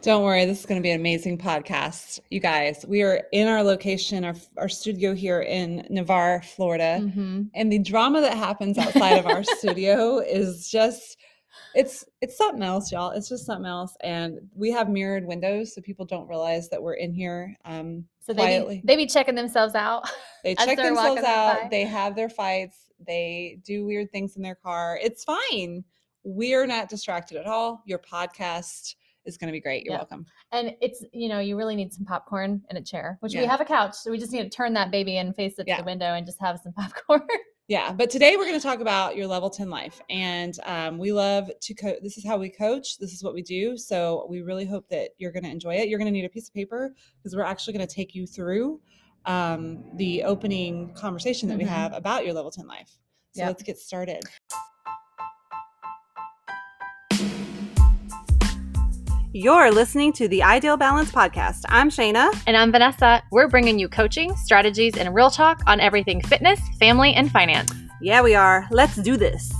Don't worry, this is going to be an amazing podcast. You guys, we are in our location, our, our studio here in Navarre, Florida. Mm-hmm. And the drama that happens outside of our studio is just it's it's something else, y'all. It's just something else. And we have mirrored windows so people don't realize that we're in here. Um so they quietly. Be, they be checking themselves out. They check themselves out. They have their fights. They do weird things in their car. It's fine. We're not distracted at all. Your podcast is going to be great. You're yeah. welcome. And it's, you know, you really need some popcorn and a chair, which yeah. we have a couch. So we just need to turn that baby and face it yeah. to the window and just have some popcorn. yeah. But today we're going to talk about your level 10 life. And um, we love to coach. This is how we coach. This is what we do. So we really hope that you're going to enjoy it. You're going to need a piece of paper because we're actually going to take you through um, the opening conversation that mm-hmm. we have about your level 10 life. So yep. let's get started. You're listening to the Ideal Balance Podcast. I'm Shana. And I'm Vanessa. We're bringing you coaching, strategies, and real talk on everything fitness, family, and finance. Yeah, we are. Let's do this.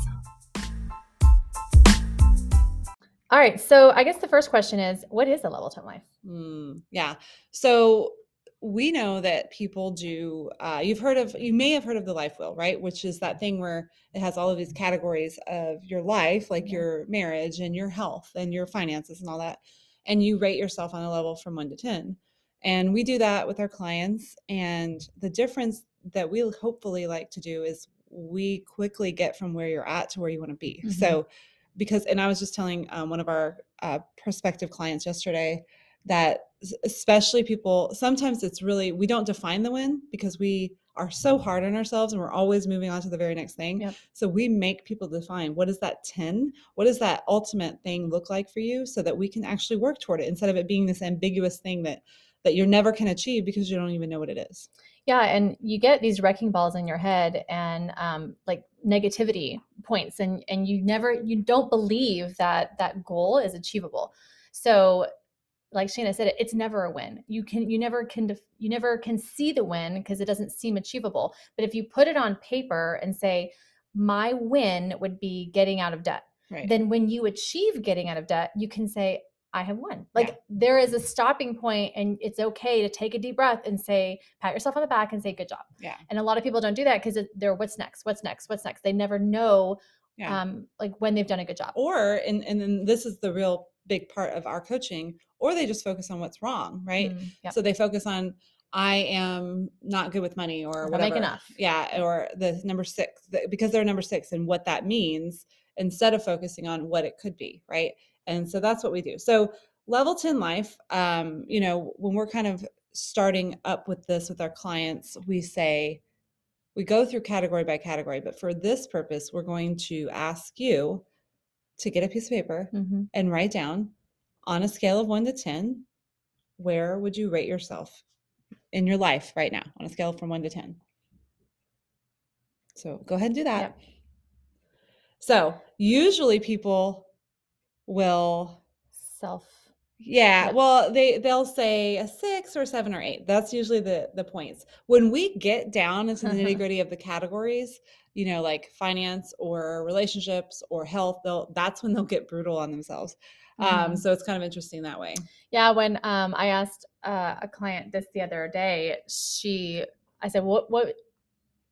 All right. So, I guess the first question is what is a level 10 life? Mm, yeah. So, we know that people do uh, you've heard of you may have heard of the life wheel right which is that thing where it has all of these categories of your life like yeah. your marriage and your health and your finances and all that and you rate yourself on a level from 1 to 10 and we do that with our clients and the difference that we hopefully like to do is we quickly get from where you're at to where you want to be mm-hmm. so because and i was just telling um, one of our uh, prospective clients yesterday that especially people sometimes it's really we don't define the win because we are so hard on ourselves and we're always moving on to the very next thing. Yep. so we make people define what is that 10 what does that ultimate thing look like for you so that we can actually work toward it instead of it being this ambiguous thing that that you never can achieve because you don't even know what it is. Yeah and you get these wrecking balls in your head and um, like negativity points and and you never you don't believe that that goal is achievable. So like Shana said, it's never a win. You can you never can def, you never can see the win because it doesn't seem achievable. But if you put it on paper and say, my win would be getting out of debt, right. then when you achieve getting out of debt, you can say, I have won. Like yeah. there is a stopping point, and it's okay to take a deep breath and say, pat yourself on the back and say, good job. Yeah. And a lot of people don't do that because they're what's next, what's next, what's next. They never know yeah. um like when they've done a good job. Or and and then this is the real big part of our coaching or they just focus on what's wrong right? Mm, so they focus on i am not good with money or whatever. make enough? Yeah or the number six because they're number six and what that means instead of focusing on what it could be right? And so that's what we do. So level 10 life um you know when we're kind of starting up with this with our clients we say we go through category by category but for this purpose we're going to ask you to get a piece of paper mm-hmm. and write down on a scale of one to 10, where would you rate yourself in your life right now on a scale from one to 10? So go ahead and do that. Yep. So usually people will self yeah, well they they'll say a six or seven or eight that's usually the the points. When we get down into the nitty gritty of the categories you know like finance or relationships or health they'll that's when they'll get brutal on themselves. Um, mm-hmm. so it's kind of interesting that way. Yeah when um, i asked uh, a client this the other day she i said what what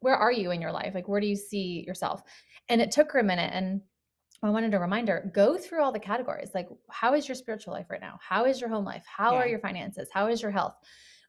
where are you in your life? Like where do you see yourself? And it took her a minute and I wanted a reminder go through all the categories. Like, how is your spiritual life right now? How is your home life? How yeah. are your finances? How is your health?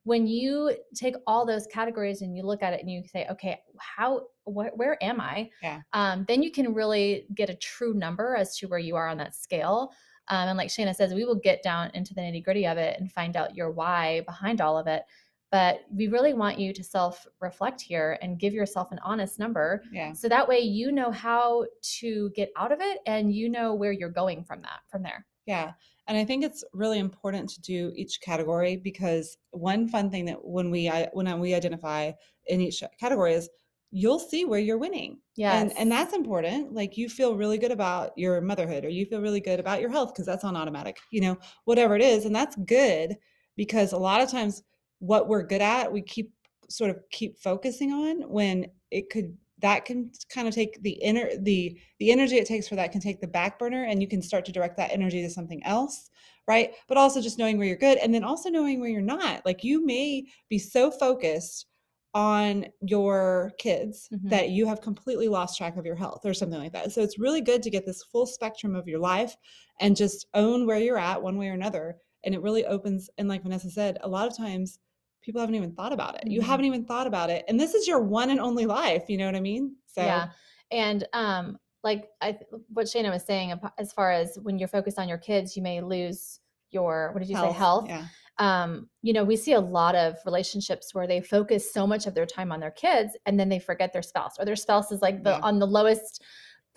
When you take all those categories and you look at it and you say, okay, how, wh- where am I? Yeah. Um, then you can really get a true number as to where you are on that scale. Um, and like Shana says, we will get down into the nitty gritty of it and find out your why behind all of it but we really want you to self reflect here and give yourself an honest number yeah. so that way you know how to get out of it and you know where you're going from that from there. Yeah and i think it's really important to do each category because one fun thing that when we when we identify in each category is you'll see where you're winning. Yeah and, and that's important. Like you feel really good about your motherhood or you feel really good about your health because that's on automatic you know whatever it is and that's good because a lot of times what we're good at we keep sort of keep focusing on when it could that can kind of take the inner the the energy it takes for that can take the back burner and you can start to direct that energy to something else right? But also just knowing where you're good and then also knowing where you're not. Like you may be so focused on your kids Mhm. that you have completely lost track of your health or something like that. So it's really good to get this full spectrum of your life and just own where you're at one way or another. And it really opens, and like Vanessa said, a lot of times people haven't even thought about it. You Mhm. haven't even thought about it. And this is your one and only life. You know what I mean? So Yeah. And um like I what Shana was saying as far as when you're focused on your kids, you may lose your what did you say health. Yeah. Um you know, we see a lot of relationships where they focus so much of their time on their kids and then they forget their spouse or their spouse is like the Yeah. on the lowest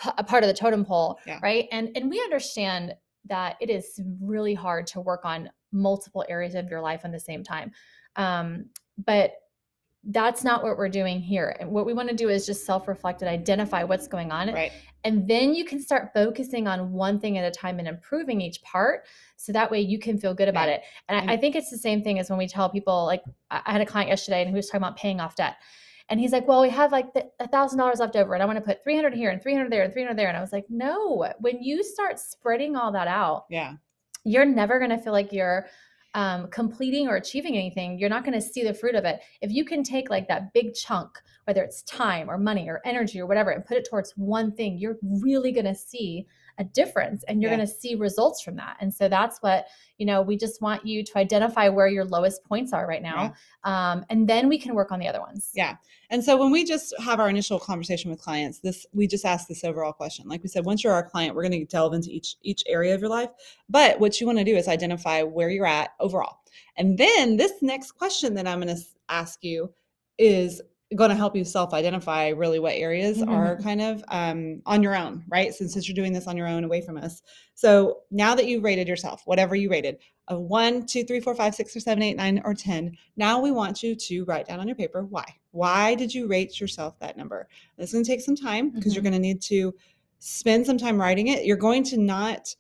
p- part of the totem pole, Yeah. right? And and we understand that it is really hard to work on multiple areas of your life at the same time. Um but that's not what we're doing here. And what we want to do is just self reflect and identify what's going on. Right. And then you can start focusing on one thing at a time and improving each part. So that way you can feel good about Yeah. it. And And- I, I think it's the same thing as when we tell people, like, I I had a client yesterday and he was talking about paying off debt. And he's like, well, we have like a thousand dollars left over and I want to put 300 here and 300 there and 300 there. And I was like, no, when you start spreading all that out, Yeah. you're never going to feel like you're um, completing or achieving anything. You're not going to see the fruit of it. If you can take like that big chunk, whether it's time or money or energy or whatever, and put it towards one thing, you're really going to see a difference and you're Yeah. going to see results from that. And so that's what, you know, we just want you to identify where your lowest points are right now. Um, and then we can work on the other ones. Yeah. And so when we just have our initial conversation with clients, this we just ask this overall question. Like we said, once you're our client, we're going to delve into each each area of your life. But what you want to do is identify where you're at overall. And then this next question that I'm going to ask you is going to help you self-identify really what areas are kind of um, on your own, right? Since, since you're doing this on your own away from us. So now that you've rated yourself, whatever you rated, a one, two, three, four, five, six, or seven, eight, nine, or 10. Now we want you to write down on your paper why. Why did you rate yourself that number? This is going to take some time because you're Mhm. going to need to spend some time writing it. You're going to not.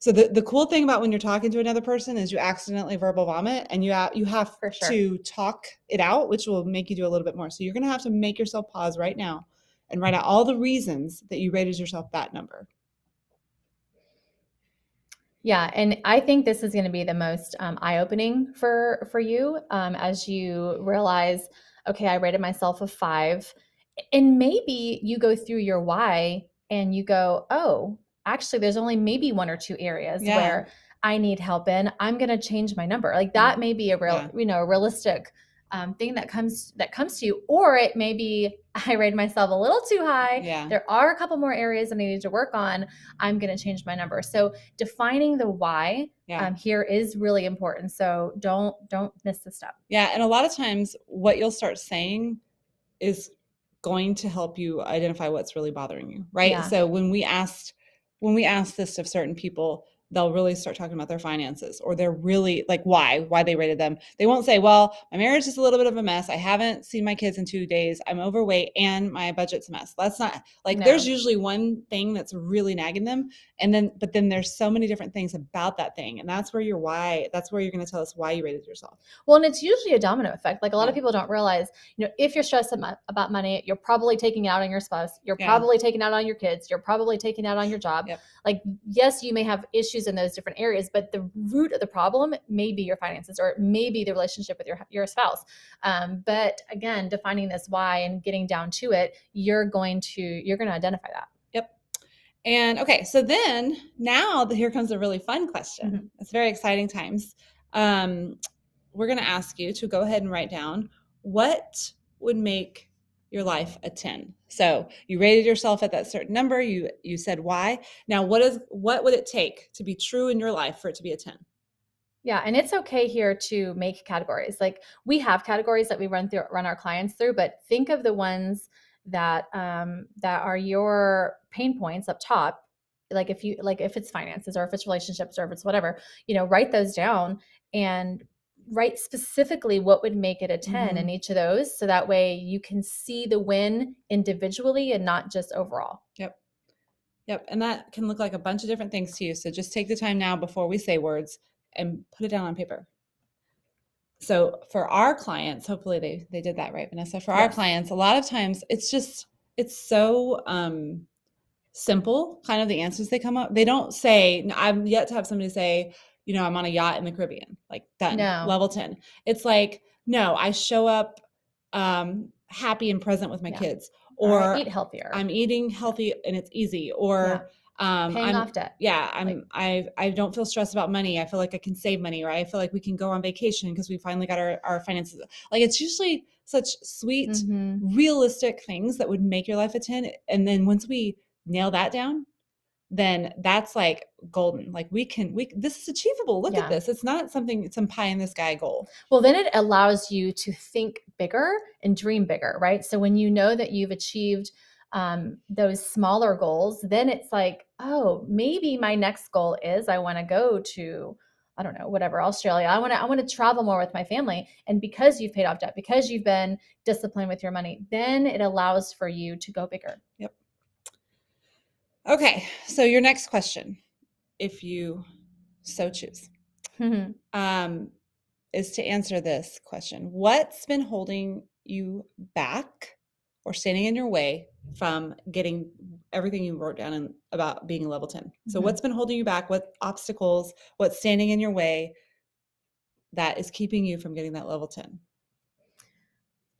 So the, the cool thing about when you're talking to another person is you accidentally verbal vomit and you ha- you have sure. to talk it out, which will make you do a little bit more. So you're going to have to make yourself pause right now and write out all the reasons that you rated yourself that number. Yeah, and I think this is going to be the most um, eye-opening for for you um, as you realize, okay, I rated myself a five, and maybe you go through your why and you go, oh, actually, there's only maybe one or two areas Yeah. where I need help in. I'm going to change my number. Like that may be a real, Yeah. you know, a realistic um, thing that comes that comes to you, or it may be I rated myself a little too high. Yeah. There are a couple more areas that I need to work on. I'm going to change my number. So defining the why Yeah. um, here is really important. So don't don't miss the step. Yeah, and a lot of times what you'll start saying is going to help you identify what's really bothering you, right? Yeah. So when we asked when we ask this of certain people, they'll really start talking about their finances or they're really like why why they rated them they won't say well my marriage is a little bit of a mess i haven't seen my kids in two days i'm overweight and my budget's a mess that's not like No. there's usually one thing that's really nagging them and then but then there's so many different things about that thing and that's where your why that's where you're going to tell us why you rated yourself Well, and it's usually a domino effect. Like a lot of people don't realize, you know, if you're stressed about money, you're probably taking it out on your spouse. You're Yeah. probably taking it out on your kids. You're probably taking it out on your job. Yep. Like, yes, you may have issues in those different areas, but the root of the problem may be your finances or it may be the relationship with your your spouse. Um, but again, defining this why and getting down to it, you're going to you're going to identify that. Yep. And okay, so then now the, here comes a really fun question. Mm-hmm. It's very exciting times. Um, we're going to ask you to go ahead and write down what would make your life a 10. So you rated yourself at that certain number. You you said why. Now what is what would it take to be true in your life for it to be a 10? Yeah, and it's okay here to make categories. Like we have categories that we run through run our clients through, but think of the ones that um that are your pain points up top. Like if you like if it's finances or if it's relationships or if it's whatever, you know, write those down and write specifically what would make it a 10 in each of those so that way you can see the win individually and not just overall. Yep. Yep. And that can look like a bunch of different things to you. So just take the time now before we say words and put it down on paper. So for our clients, hopefully they they did that right, Vanessa. For our clients, a lot of times it's just it's so um simple, kind of the answers they come up. They don't say, I've yet to have somebody say, you know, I'm on a yacht in the Caribbean, like done, No. level 10. It's like, no, I show up um, happy and present with my Yeah. kids, Or, or eat healthier. I'm eating healthy and it's easy, or um, paying I'm, off debt. yeah, I'm Like- I I don't feel stressed about money. I feel like I can save money, or I feel like we can go on vacation because we finally got our, our finances. Like it's usually such sweet, Mhm. realistic things that would make your life a 10. And then once we nail that down, then that's like golden. Like we can we this is achievable. Look Yeah. at this. It's not something some pie in the sky goal. Well, then it allows you to think bigger and dream bigger, right? So when you know that you've achieved um, those smaller goals, then it's like, oh, maybe my next goal is I want to go to, I don't know, whatever, Australia. I want to, I want to travel more with my family. And because you've paid off debt, because you've been disciplined with your money, then it allows for you to go bigger. Okay, so your next question, if you so choose. um, is to answer this question What's been holding you back or standing in your way from getting everything you wrote down in, about being a level 10? So, Mhm. what's been holding you back? What obstacles? What's standing in your way that is keeping you from getting that level 10?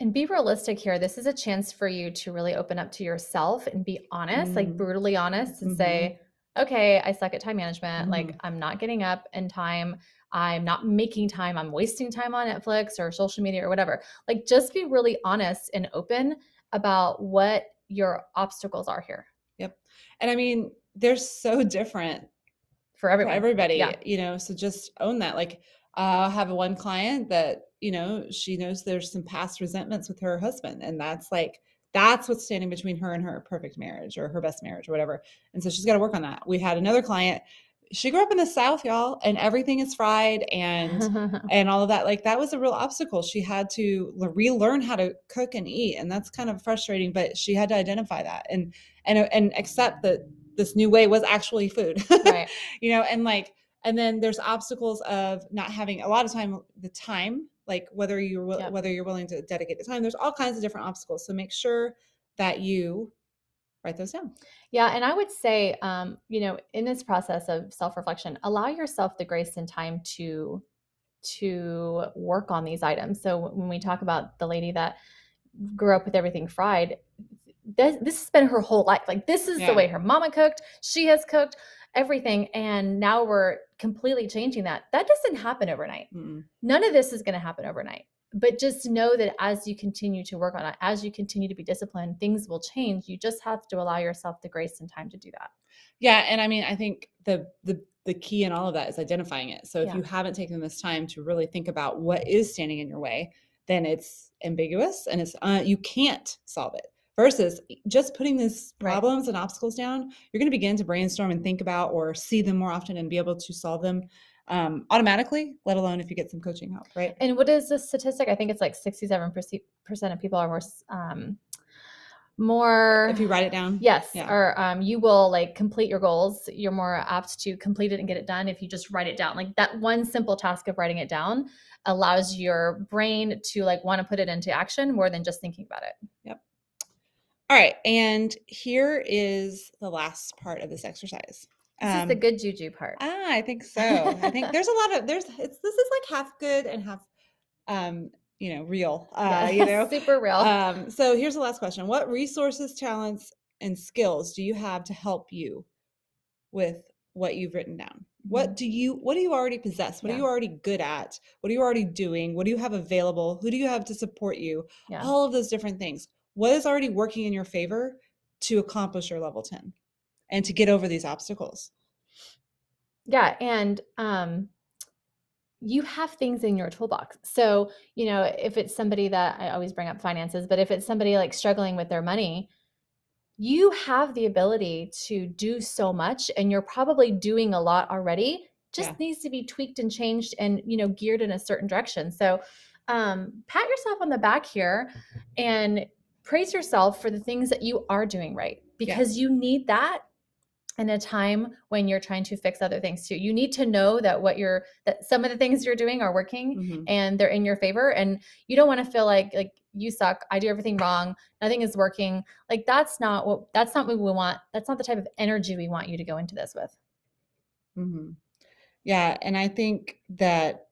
And be realistic here. This is a chance for you to really open up to yourself and be honest, like Mm. brutally honest, and Mhm. say, okay, I suck at time management. Mhm. Like, I'm not getting up in time. I'm not making time. I'm wasting time on Netflix or social media or whatever. Like, just be really honest and open about what your obstacles are here Yep. And I mean, they're so different for for everybody, Yeah. you know, so just own that. Like, I have one client that, you know, she knows there's some past resentments with her husband, and that's like, that's what's standing between her and her perfect marriage or her best marriage or whatever. And so she's got to work on that. We had another client, she grew up in the South, y'all, and everything is fried and and all of that like that was a real obstacle she had to relearn how to cook and eat and that's kind of frustrating but she had to identify that and and and accept that this new way was actually food right. you know and like and then there's obstacles of not having a lot of time the time like whether you're wi- Yep. whether you're willing to dedicate the time there's all kinds of different obstacles so make sure that you write those down Yeah, and I would say, um, you know, in this process of self-reflection, allow yourself the grace and time to to work on these items. So when we talk about the lady that grew up with everything fried, this, this has been her whole life. Like this is Yeah. the way her mama cooked, she has cooked everything, and now we're completely changing that. That doesn't happen overnight Mm-mm. none of this is going to happen overnight but just know that as you continue to work on it as you continue to be disciplined things will change you just have to allow yourself the grace and time to do that Yeah, and I mean, I think the the the key in all of that is identifying it. So if Yeah. you haven't taken this time to really think about what is standing in your way, then it's ambiguous and it's uh, you can't solve it. Versus just putting these Right. problems and obstacles down, you're going to begin to brainstorm and think about or see them more often and be able to solve them um, automatically. Let alone if you get some coaching help, right? and what is the statistic i think it's like 67% of people are more um more If you write it down, yes Yeah. or um, you will like complete your goals you're more apt to complete it and get it done if you just write it down like that one simple task of writing it down allows your brain to like want to put it into action more than just thinking about it All right, and here is the last part of this exercise. this is the good juju part Ah, I think so. I think there's a lot of there's it's this is like half good and half um, you know, real. Uh, you know. super real Um, so here's the last question. What resources, talents, and skills do you have to help you with what you've written down? What do you what do you already possess? What are Mm-hmm. You already good at? What are you already doing? What do you have available? Who do you have to support you? yeah All of those different things. What is already working in your favor to accomplish your level 10 and to get over these obstacles? Yeah, and um you have things in your toolbox. So, you know, if it's somebody that I always bring up finances, but if it's somebody like struggling with their money, you have the ability to do so much and you're probably doing a lot already. Just Yeah. needs to be tweaked and changed and, you know, geared in a certain direction. So, um pat yourself on the back here and praise yourself for the things that you are doing right because you need that in a time when you're trying to fix other things too. You need to know that what you're that some of the things you're doing are working Mhm. and they're in your favor and you don't want to feel like like you suck, I do everything wrong, nothing is working. Like that's not what that's not what we want. That's not the type of energy we want you to go into this with. Mm-hmm. Yeah, and I think that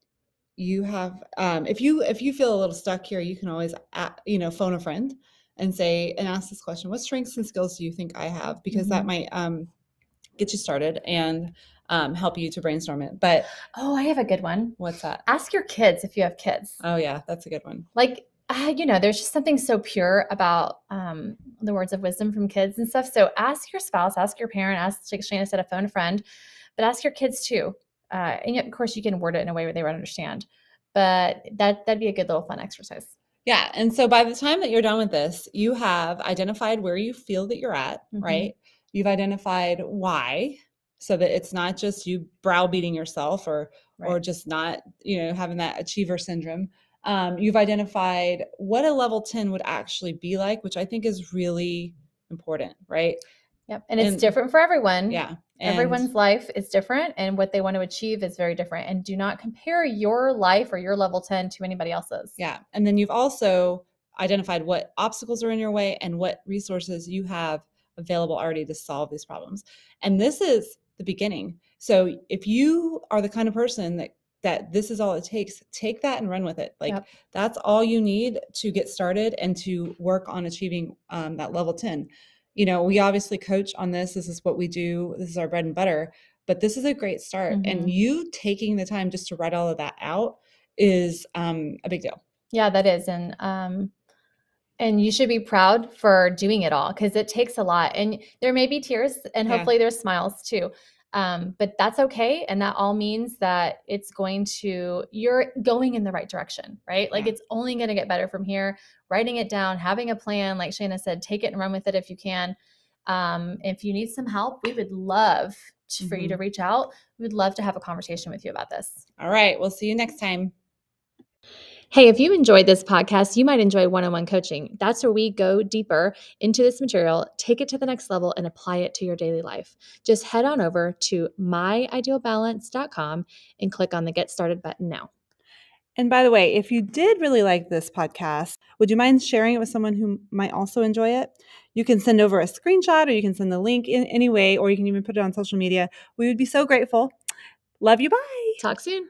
you have um, if you if you feel a little stuck here, you can always a you know phone a friend and say and ask this question: What strengths and skills do you think I have? Because that Mhm. might um, get you started and um, help you to brainstorm it. But Oh, I have a good one. what's that? Ask your kids if you have kids. Oh yeah, that's a good one. like uh, you know there's just something so pure about um, the words of wisdom from kids and stuff so ask your spouse ask your parent ask like shana said a phone friend but ask your kids too uh, and yet, of course you can word it in a way where they would understand but that that'd be a good little fun exercise Yeah. And so by the time that you're done with this, you have identified where you feel that you're at, Mhm. right? You've identified why, so that it's not just you browbeating yourself or or just not, you know, having that achiever syndrome. Um, you've identified what a level 10 would actually be like, which I think is really important, right? Yep and it's And- different for everyone Yeah. everyone's life is different and what they want to achieve is very different and do not compare your life or your level 10 to anybody else's Yeah. And then you've also identified what obstacles are in your way and what resources you have available already to solve these problems. And this is the beginning. So if you are the kind of person that that this is all it takes, take that and run with it. Like Yep. that's all you need to get started and to work on achieving um, that level 10. You know, we obviously coach on this. This is what we do. This is our bread and butter. But this is a great start. Mhm. And you taking the time just to write all of that out is um, a big deal. Yeah, that is. And um and you should be proud for doing it all because it takes a lot. And there may be tears and Yeah. hopefully there's smiles too. Um, but that's okay. And that all means that it's going to, you're going in the right direction, right? Like Yeah. it's only going to get better from here. Writing it down, having a plan, like Shana said, take it and run with it if you can. Um, if you need some help, we would love to, for you to reach out. We would love to have a conversation with you about this. All right. We'll see you next time. Hey, if you enjoyed this podcast, you might enjoy one on one coaching. That's where we go deeper into this material, take it to the next level, and apply it to your daily life. Just head on over to myidealbalance.com and click on the Get Started button now. And by the way, if you did really like this podcast, would you mind sharing it with someone who might also enjoy it? You can send over a screenshot or you can send the link in any way, or you can even put it on social media. We would be so grateful. Love you. Bye. Talk soon.